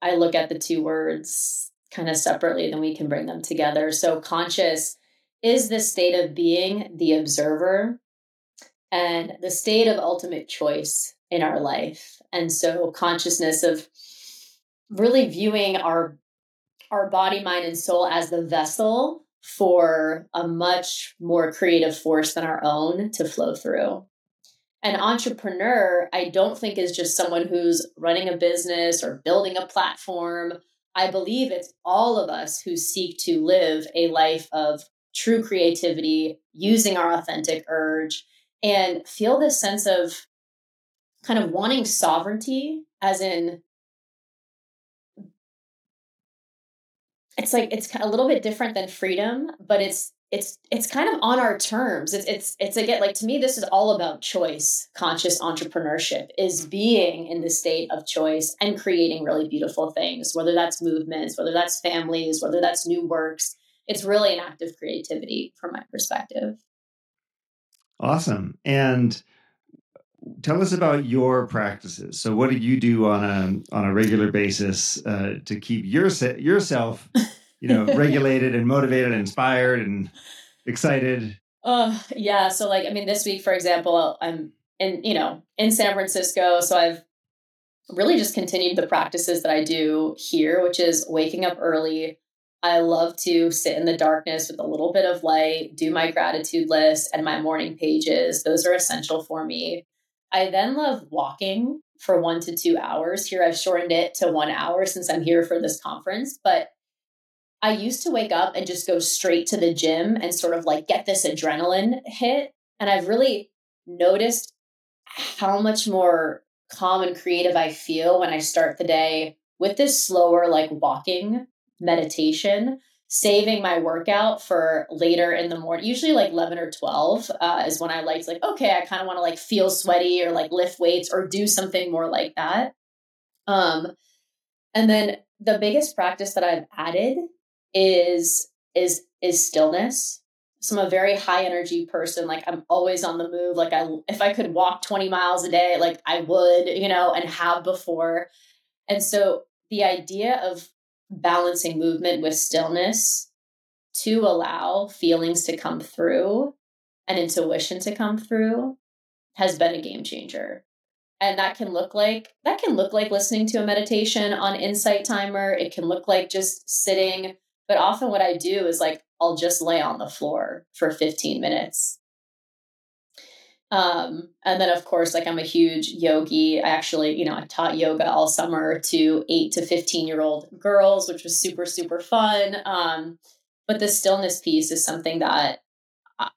I look at the two words kind of separately, then we can bring them together. So conscious is the state of being the observer and the state of ultimate choice in our life. And so consciousness of really viewing our our body, mind, and soul as the vessel for a much more creative force than our own to flow through. An entrepreneur, I don't think is just someone who's running a business or building a platform. I believe it's all of us who seek to live a life of true creativity, using our authentic urge, and feel this sense of kind of wanting sovereignty, as in, it's like it's a little bit different than freedom, but it's it's it's kind of on our terms. It's it's it's again like to me this is all about choice. Conscious entrepreneurship is being in the state of choice and creating really beautiful things, whether that's movements, whether that's families, whether that's new works. It's really an act of creativity from my perspective. Awesome. And tell us about your practices. So, what do you do on a on a regular basis uh, to keep your, yourself, you know, [laughs] regulated and motivated, and inspired, and excited? Uh, yeah. So, like, I mean, this week, for example, I'm in, you know, in San Francisco. So I've really just continued the practices that I do here, which is waking up early. I love to sit in the darkness with a little bit of light, do my gratitude list and my morning pages. Those are essential for me. I then love walking for one to two hours. Here, I've shortened it to one hour since I'm here for this conference. But I used to wake up and just go straight to the gym and sort of like get this adrenaline hit. And I've really noticed how much more calm and creative I feel when I start the day with this slower, like walking meditation, saving my workout for later in the morning. Usually, like 11 or 12 uh, is when I like, like, okay, I kind of want to like feel sweaty or like lift weights or do something more like that. Um, and then the biggest practice that I've added is is is stillness so I'm a very high energy person. Like I'm always on the move. Like I, if I could walk 20 miles a day, like I would, you know, and have before. And so the idea of balancing movement with stillness to allow feelings to come through and intuition to come through has been a game changer. And that can look like that can look like listening to a meditation on Insight Timer. It can look like just sitting but often what I do is like I'll just lay on the floor for 15 minutes. Um, and then of course, like I'm a huge yogi. I actually, you know, I taught yoga all summer to eight to 15 year old girls, which was super, super fun. Um, but the stillness piece is something that I,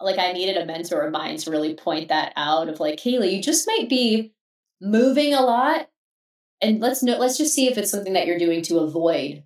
like I needed a mentor of mine to really point that out of like, Kayleigh, you just might be moving a lot. And let's know, let's just see if it's something that you're doing to avoid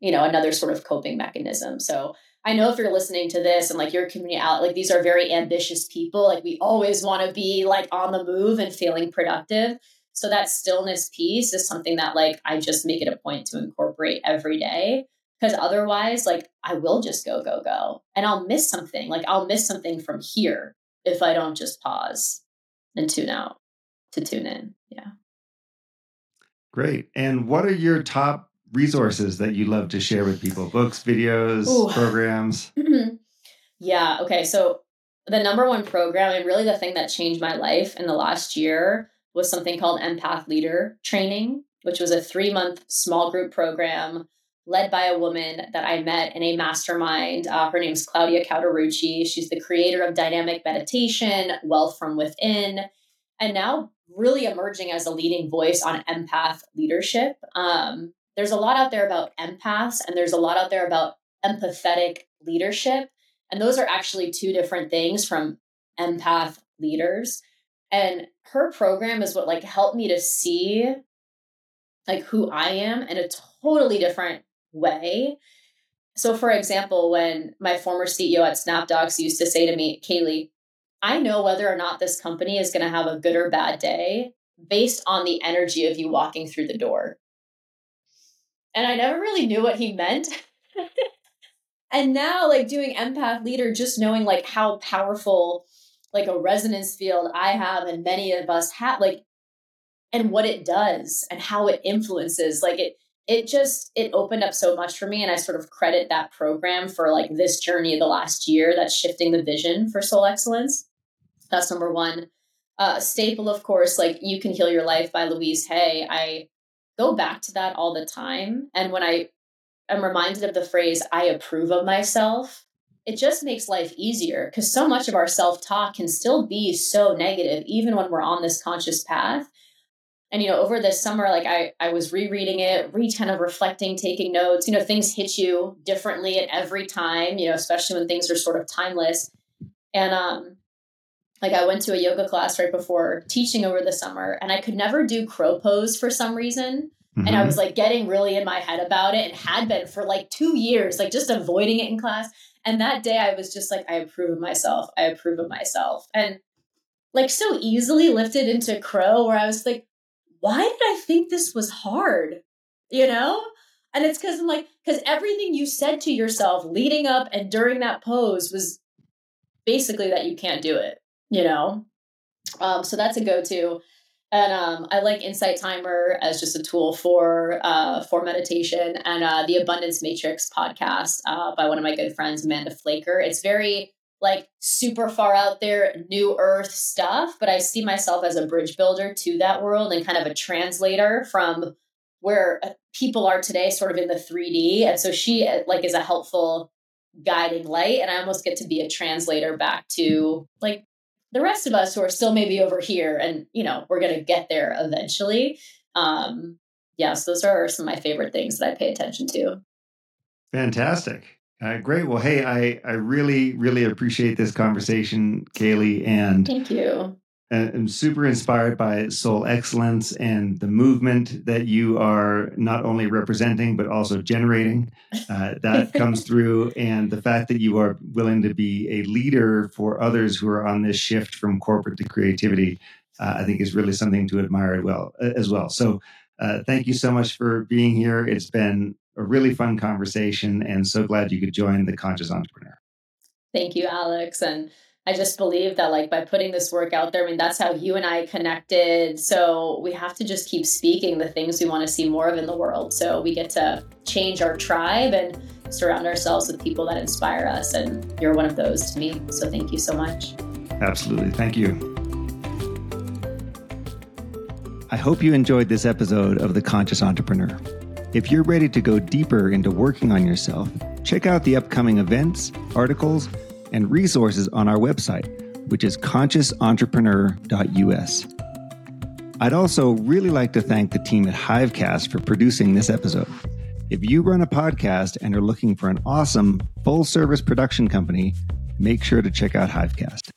you know another sort of coping mechanism so i know if you're listening to this and like your community out like these are very ambitious people like we always want to be like on the move and feeling productive. So that stillness piece is something that like i just make it a point to incorporate every day. Because otherwise like i will just go go go. And i'll miss something. Like i'll miss something from here if i don't just pause and tune out to tune in. Yeah. Great. And what are your top resources that you love to share with people books videos Ooh. [laughs] programs yeah okay so the number one program and really the thing that changed my life in the last year was something called empath leader training which was a three month small group program led by a woman that i met in a mastermind uh, her name is claudia Cauterucci. she's the creator of dynamic meditation wealth from within and now really emerging as a leading voice on empath leadership um, there's a lot out there about empaths and there's a lot out there about empathetic leadership. And those are actually two different things from empath leaders. And her program is what like helped me to see like who I am in a totally different way. So, for example, when my former CEO at SnapDocs used to say to me, Kayleigh, I know whether or not this company is going to have a good or bad day based on the energy of you walking through the door. And I never really knew what he meant. [laughs] and now, like doing Empath Leader, just knowing like how powerful like a resonance field I have and many of us have, like, and what it does and how it influences, like it it just it opened up so much for me and i sort of credit that program for like this journey of the last year that's shifting the vision for soul excellence. That's number one. Uh, staple of course like you can heal your life by louise hay. I go back to that all the time. And when i am reminded of the phrase i approve of myself it just makes life easier because so much of our self-talk can still be so negative even when we're on this conscious path. And you know over this summer like i i was rereading it re kind of reflecting taking notes. You know things hit you differently at every time you know especially when things are sort of timeless. And um like i went to a yoga class right before teaching over the summer and i could never do crow pose for some reason mm-hmm. and i mm-hmm. was like getting really in my head about it and had been for like two years like just avoiding it in class and that day i was just like i approve of myself i approve of myself and like so easily lifted into crow where i was like why did I think this was hard? You know? And it's because I'm like, because everything you said to yourself leading up and during that pose was basically that you can't do it, you know? Um, so that's a go to. And um, I like Insight Timer as just a tool for uh, for meditation and uh, the Abundance Matrix podcast uh, by one of my good friends, Amanda Flaker. It's very like super far out there new earth stuff but i see myself as a bridge builder to that world and kind of a translator from where uh, people are today sort of in the 3d and so she uh, like is a helpful guiding light and i almost get to be a translator back to like the rest of us who are still maybe over here and you know we're going to get there eventually um yes those are some of my favorite things that i pay attention to fantastic uh, great. Well, hey, I, I really, really appreciate this conversation, Kayleigh. And thank you. I'm super inspired by Soul Excellence and the movement that you are not only representing, but also generating. Uh, that [laughs] comes through. And the fact that you are willing to be a leader for others who are on this shift from corporate to creativity, uh, I think is really something to admire well, as well. So, uh, thank you so much for being here. It's been a really fun conversation and so glad you could join the Conscious Entrepreneur. Thank you, Alex. And I just believe that, like, by putting this work out there, I mean, that's how you and I connected. So we have to just keep speaking the things we want to see more of in the world. So we get to change our tribe and surround ourselves with people that inspire us. And you're one of those to me. So thank you so much. Absolutely. Thank you. I hope you enjoyed this episode of The Conscious Entrepreneur. If you're ready to go deeper into working on yourself, check out the upcoming events, articles, and resources on our website, which is consciousentrepreneur.us. I'd also really like to thank the team at Hivecast for producing this episode. If you run a podcast and are looking for an awesome full service production company, make sure to check out Hivecast.